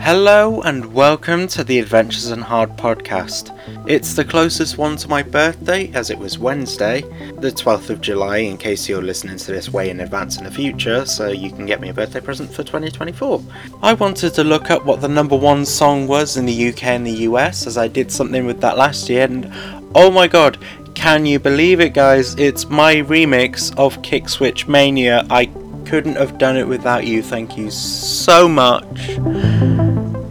Hello and welcome to the Adventures in Hard podcast. It's the closest one to my birthday as it was Wednesday, the 12th of July, in case you're listening to this way in advance in the future, so you can get me a birthday present for 2024. I wanted to look up what the number one song was in the UK and the US as I did something with that last year, and oh my god, can you believe it, guys? It's my remix of Kick Switch Mania. I couldn't have done it without you. Thank you so much.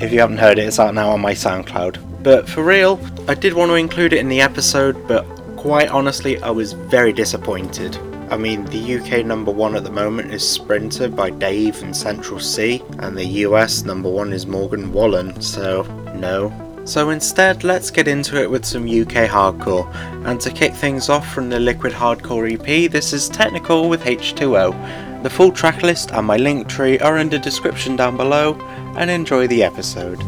If you haven't heard it, it's out now on my SoundCloud. But for real, I did want to include it in the episode, but quite honestly, I was very disappointed. I mean, the UK number one at the moment is Sprinter by Dave and Central Cee, and the US number one is Morgan Wallen, so no. So instead, let's get into it with some UK hardcore. And to kick things off from the Liquid Hardcore EP, this is Technikore with H2O. The full track list and my Linktree are in the description down below, and enjoy the episode.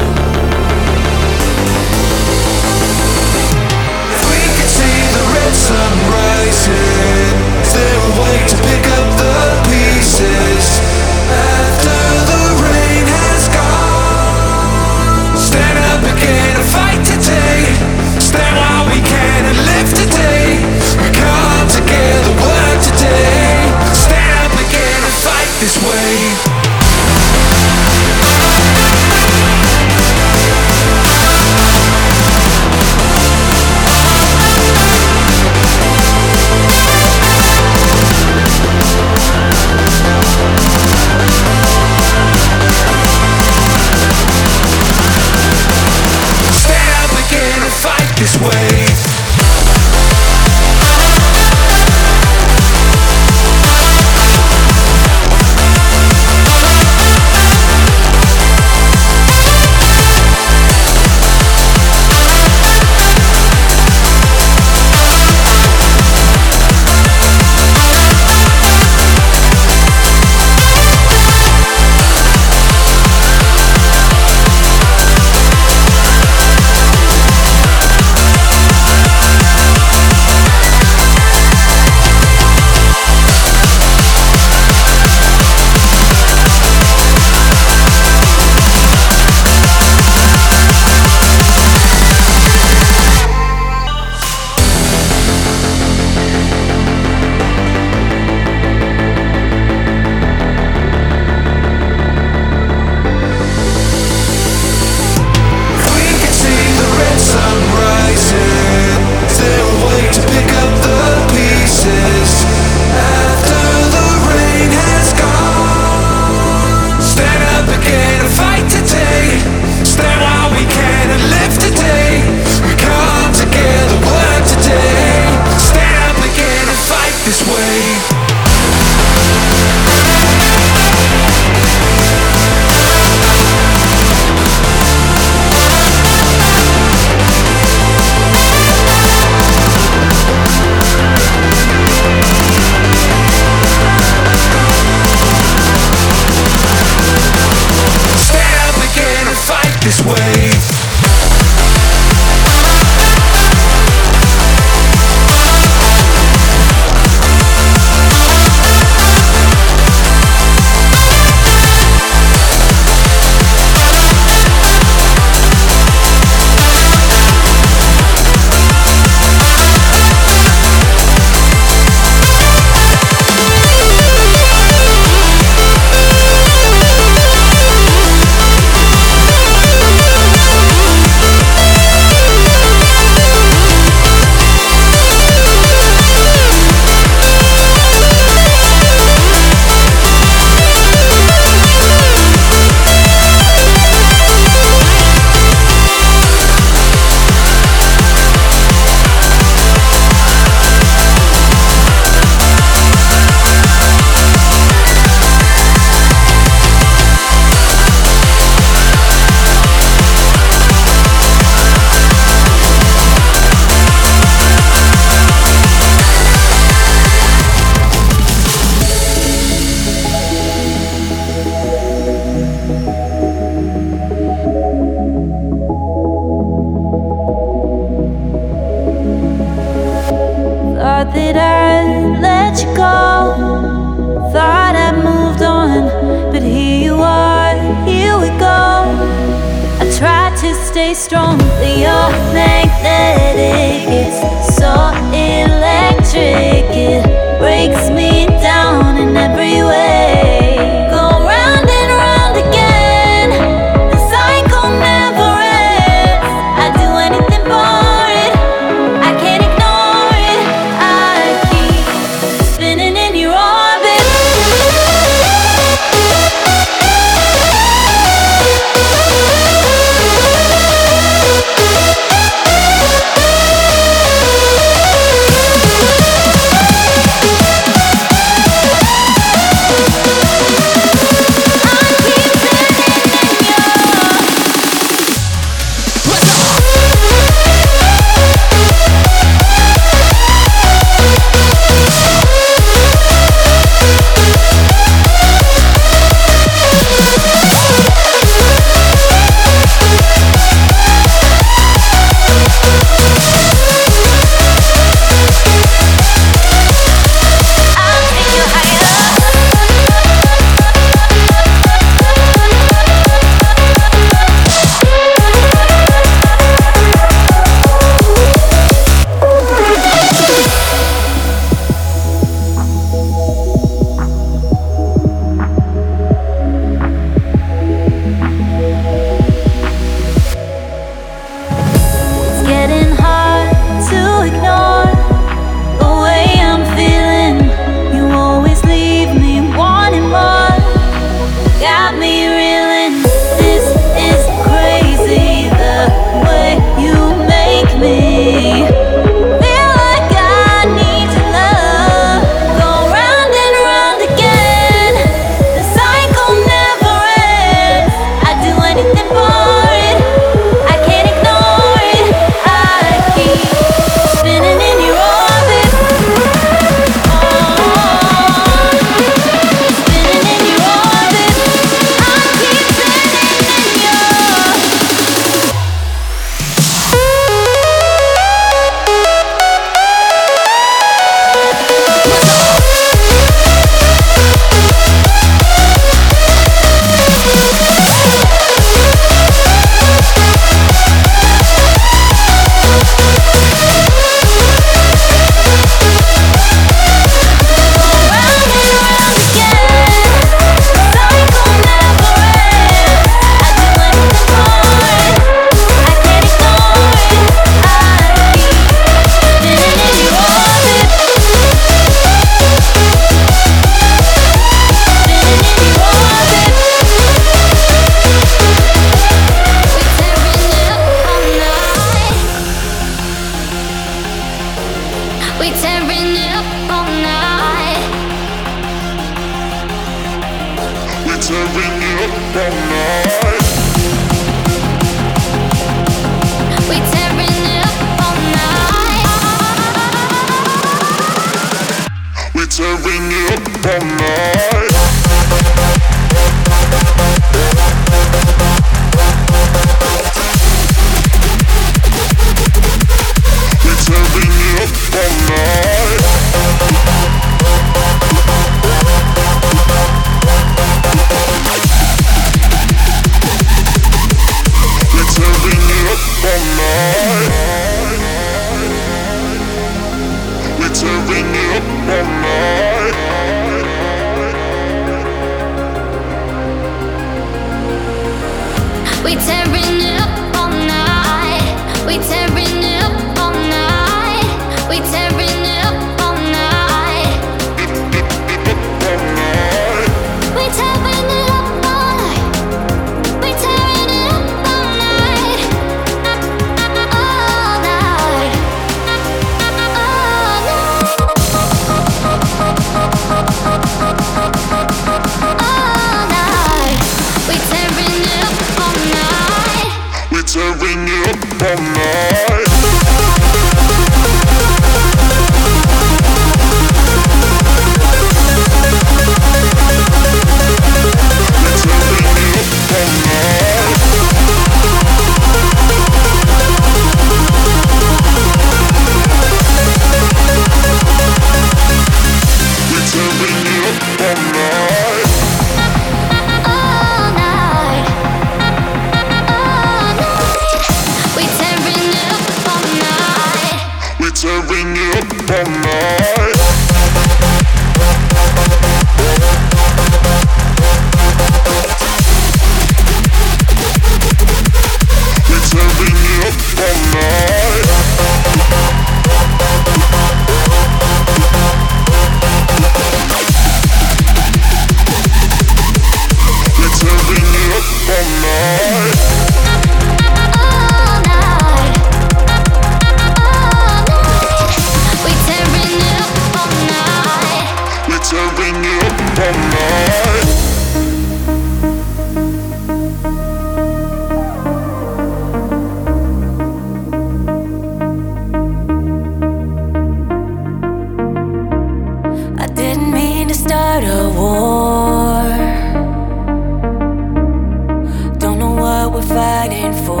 fighting for.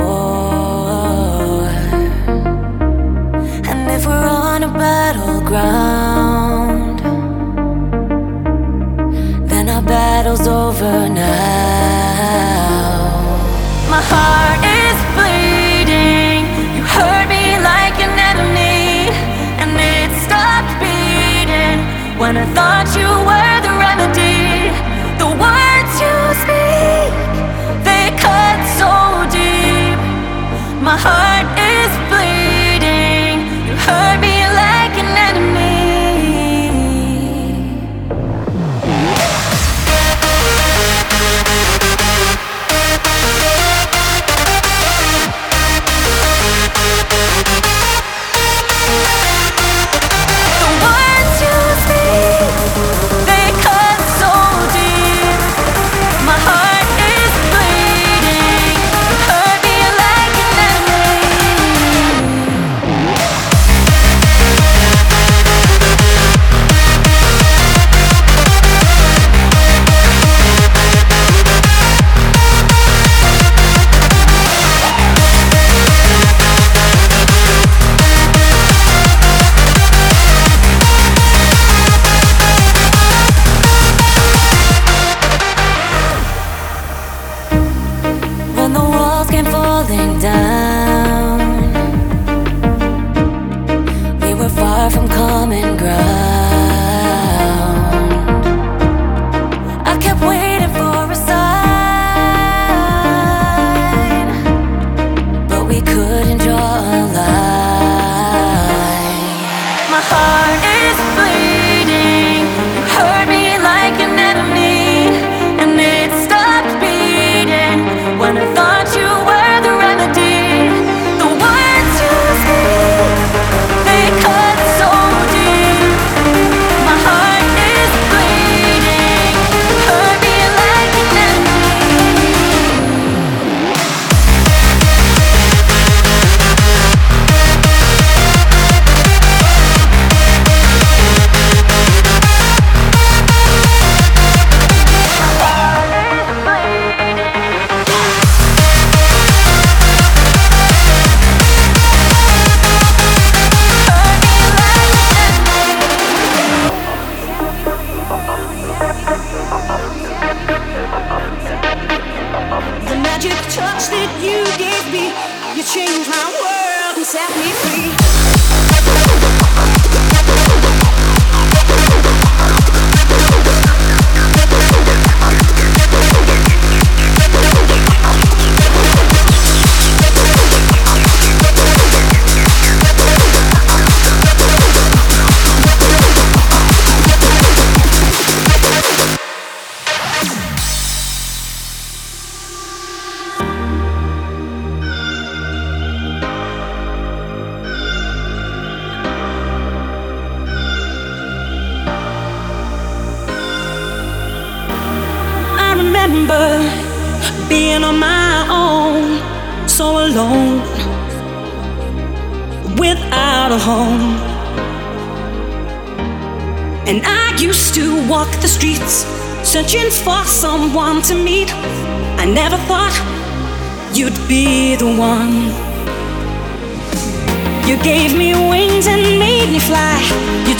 And if we're on a battleground, then our battle's over now. My heart is bleeding. You hurt me like an enemy, and it stopped beating when I thought.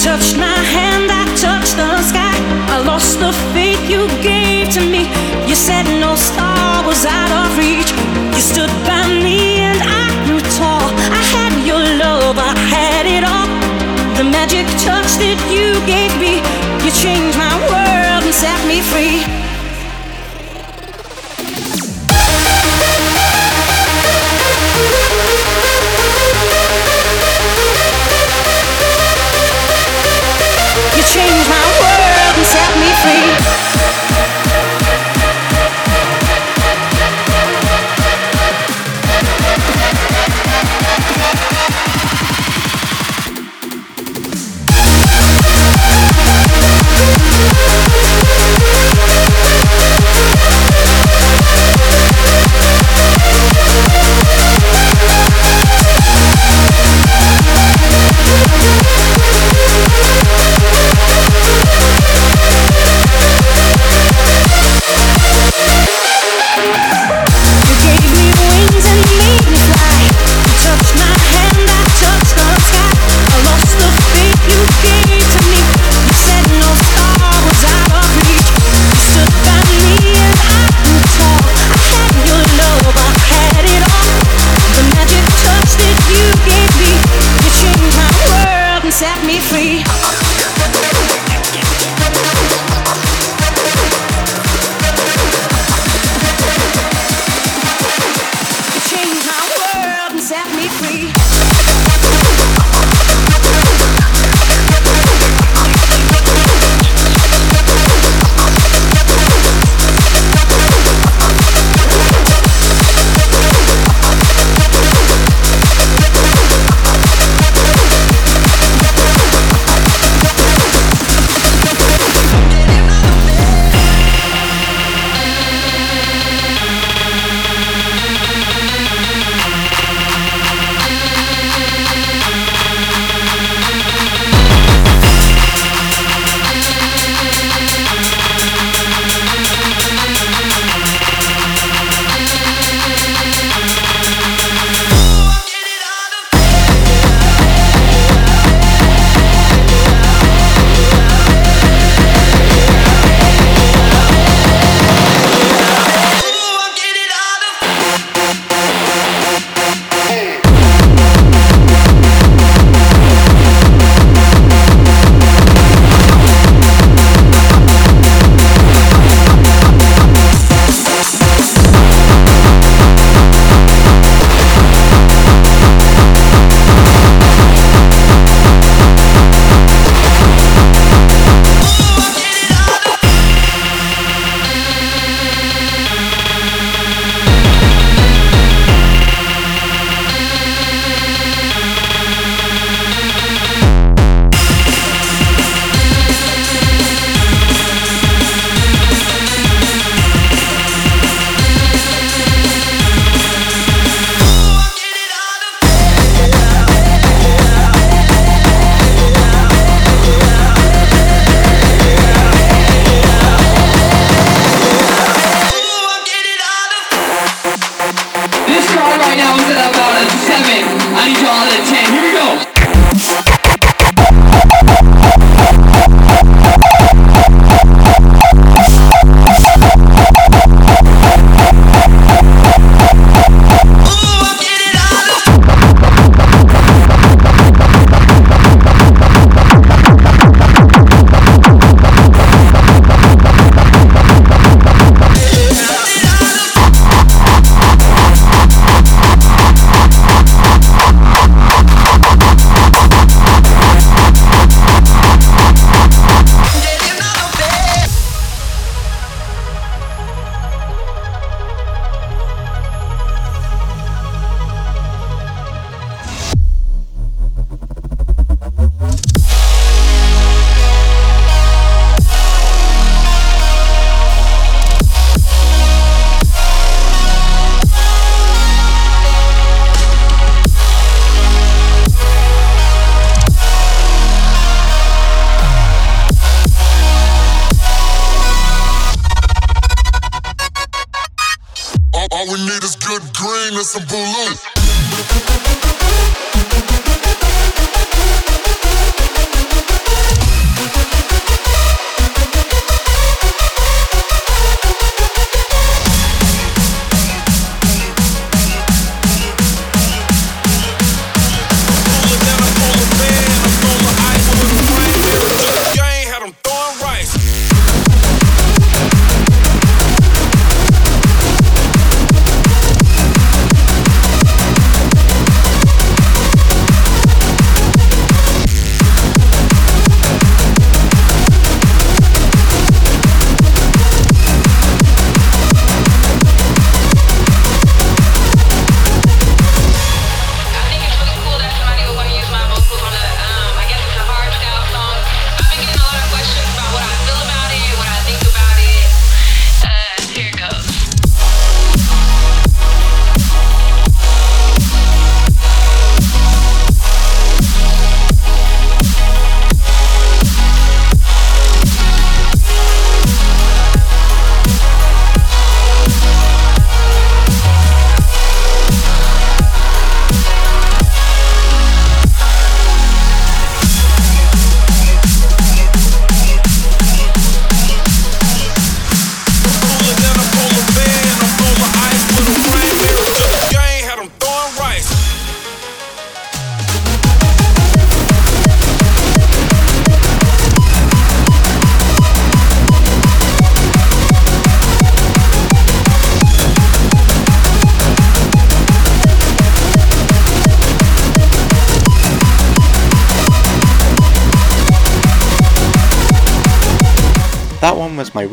Touched my hand,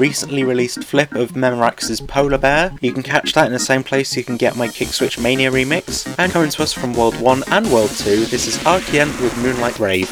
recently released flip of Memorax's Polar Bear. You can catch that in the same place you can get my Kickswitch Mania remix. And coming to us from World 1 and World 2, this is Arcien with Moonlight Rave.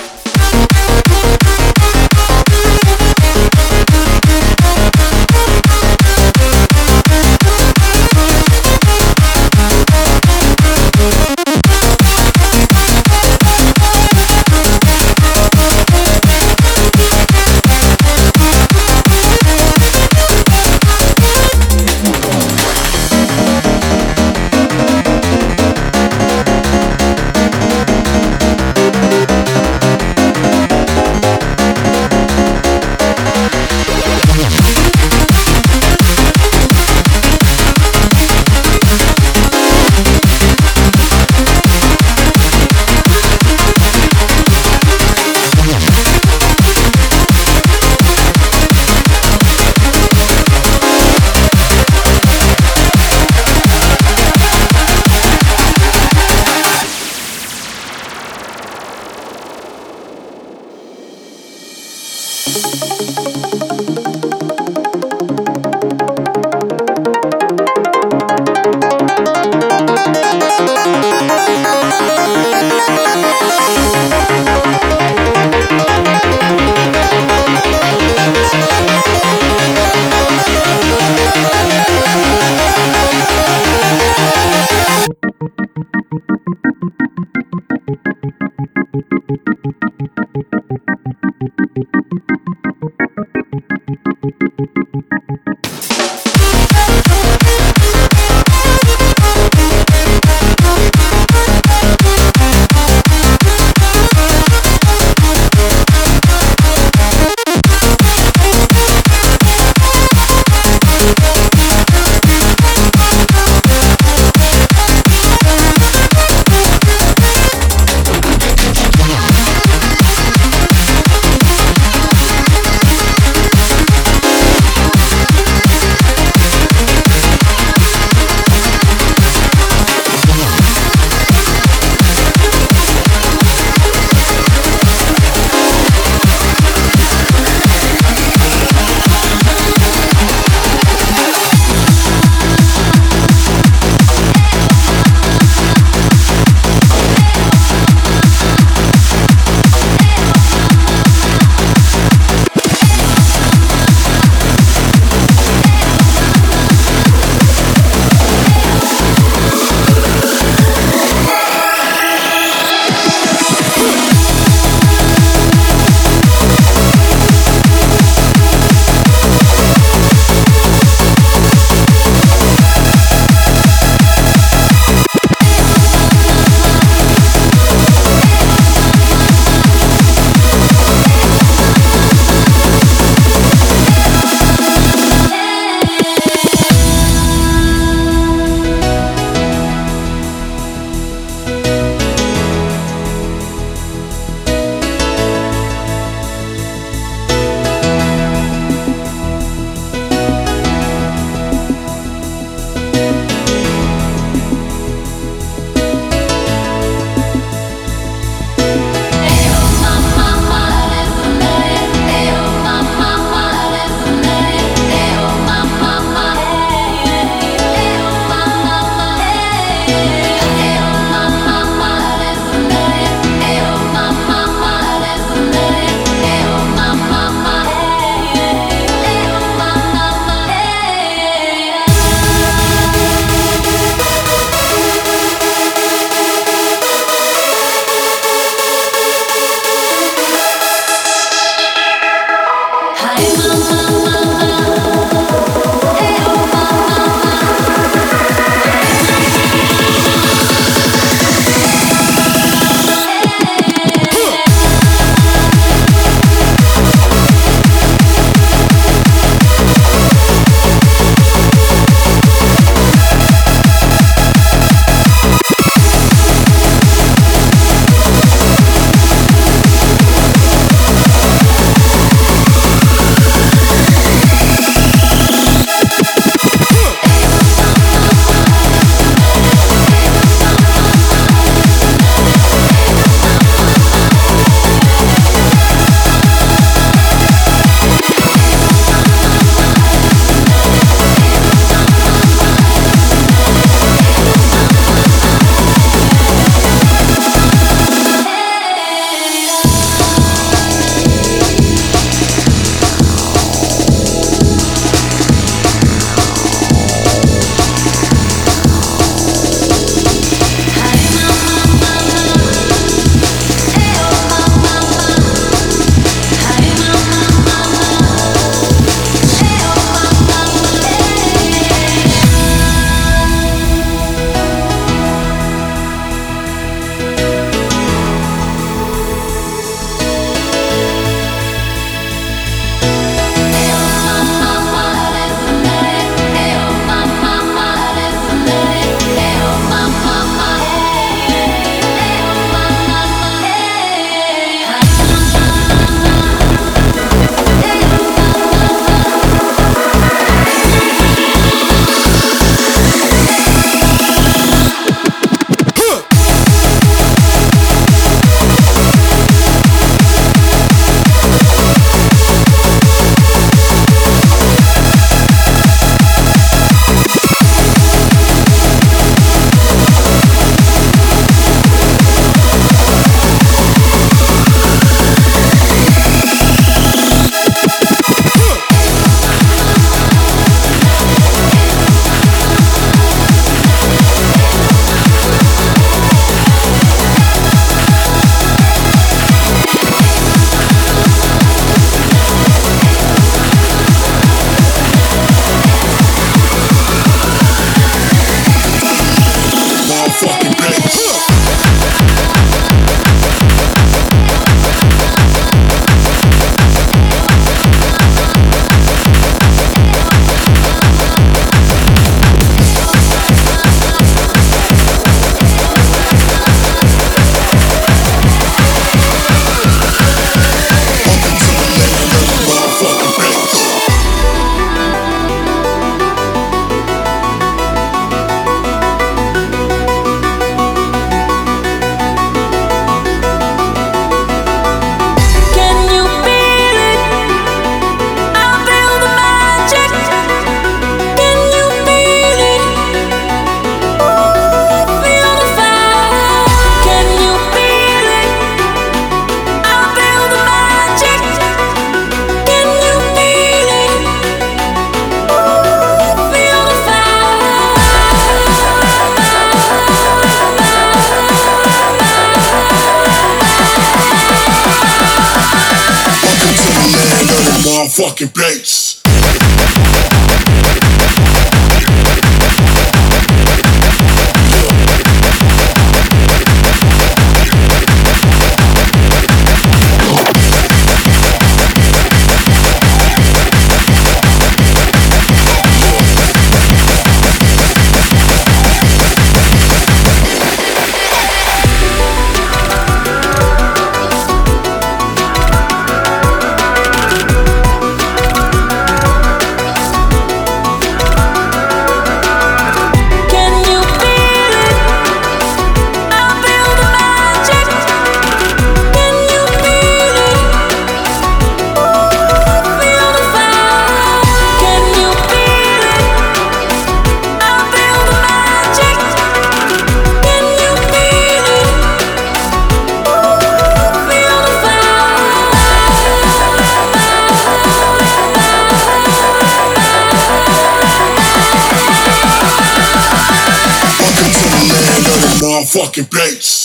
Motherfucking bass.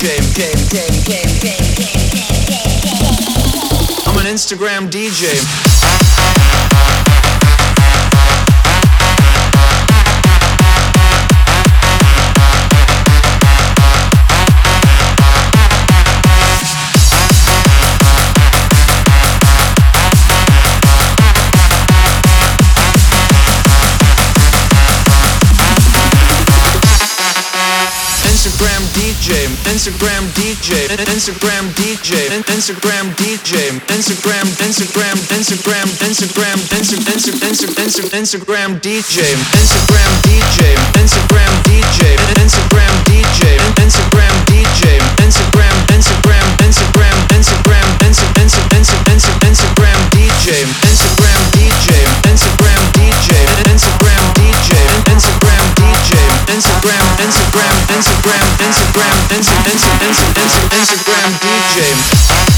game, game, game, game, game, game, game, game. I'm an Instagram DJ. DJ, Instagram DJ, Instagram DJ, Instagram DJ, Instagram, Instagram, Instagram, Instagram, Instagram, Instagram DJ, Instagram DJ, Instagram DJ, Instagram DJ, Instagram DJ, Instagram, Instagram, Instagram, Instagram, Instagram DJ, Instagram DJ, Instagram DJ, Instagram DJ, Instagram DJ, Instagram, Instagram. Instagram, Instagram, Instagram, Instagram, Instagram, Instagram DJ.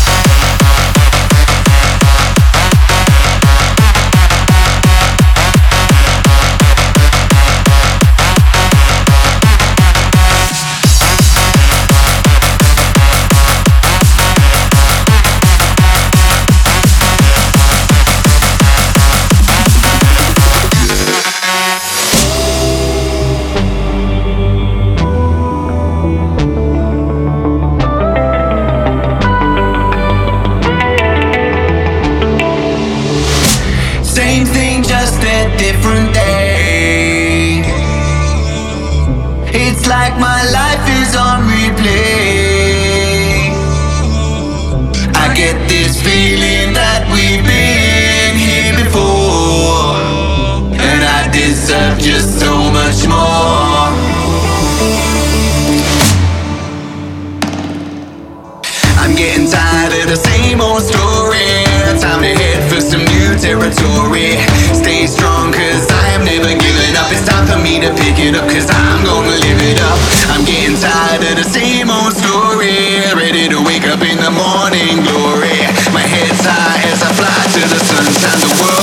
territory. Stay strong, cause I am never giving up. It's time for me to pick it up, cause I'm gonna live it up. I'm getting tired of the same old story. Ready to wake up in the morning glory. My head's high as I fly to the sun sunshine, the world.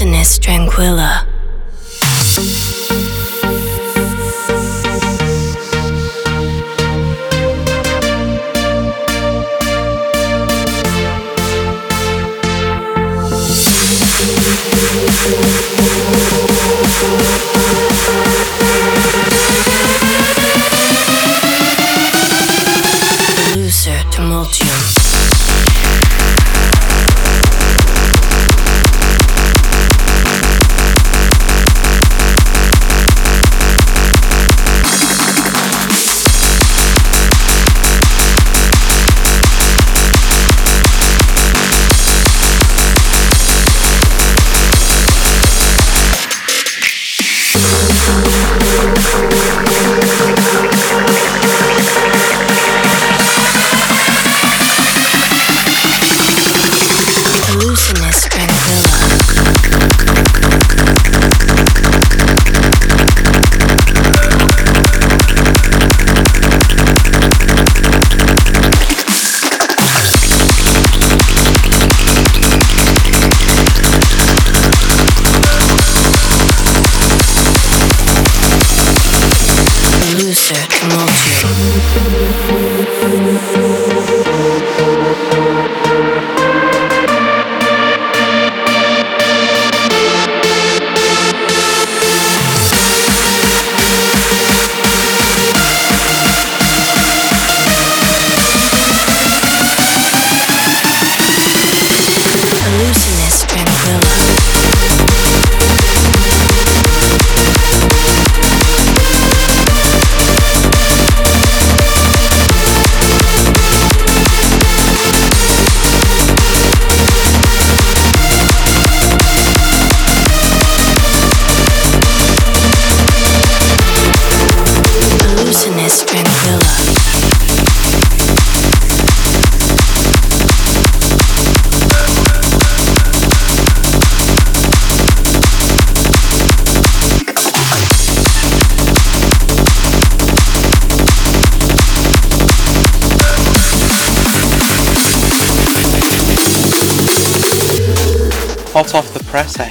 Tranquilla.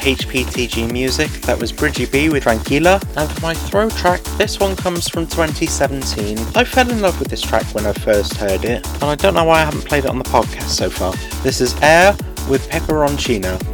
HPTG Music, that was Bridgey-B with Tranquilla, and for my throw track, this one comes from 2017. I fell in love with this track when I first heard it, and I don't know why I haven't played it on the podcast so far. This is Aire with Peperoncino.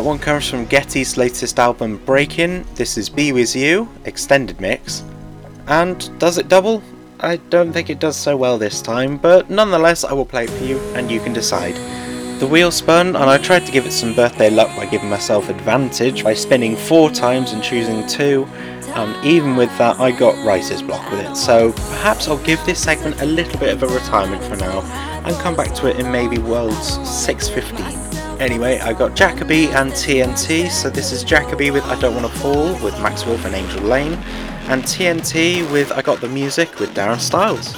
That one comes from Getty's latest album Breakin'. This is B WiZ U, extended mix. And does it double? I don't think it does so well this time, but nonetheless I will play it for you and you can decide. The wheel spun and I tried to give it some birthday luck by giving myself advantage by spinning four times and choosing two, and even with that I got writer's block with it, so perhaps I'll give this segment a little bit of a retirement for now and come back to it in maybe World's 615. Anyway, I got Jakka-B and TNT, so this is Jakka-B with I Don't Wanna Fall with Macks Wolf and Angel Lane, and TNT with I Got the Music with Darren Styles.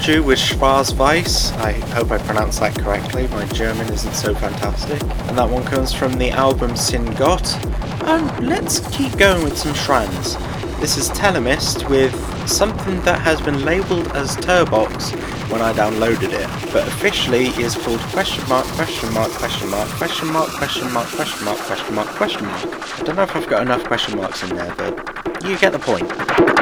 Raju with Schwarzweiss. I hope I pronounced that correctly, my German isn't so fantastic. And that one comes from the album Sin Gott. And let's keep going with some Schranz. This is Telemist with something that has been labelled as Turbox when I downloaded it, but officially is called question mark, question mark, question mark, question mark, question mark, question mark, question mark, question mark. I don't know if I've got enough question marks in there, but you get the point.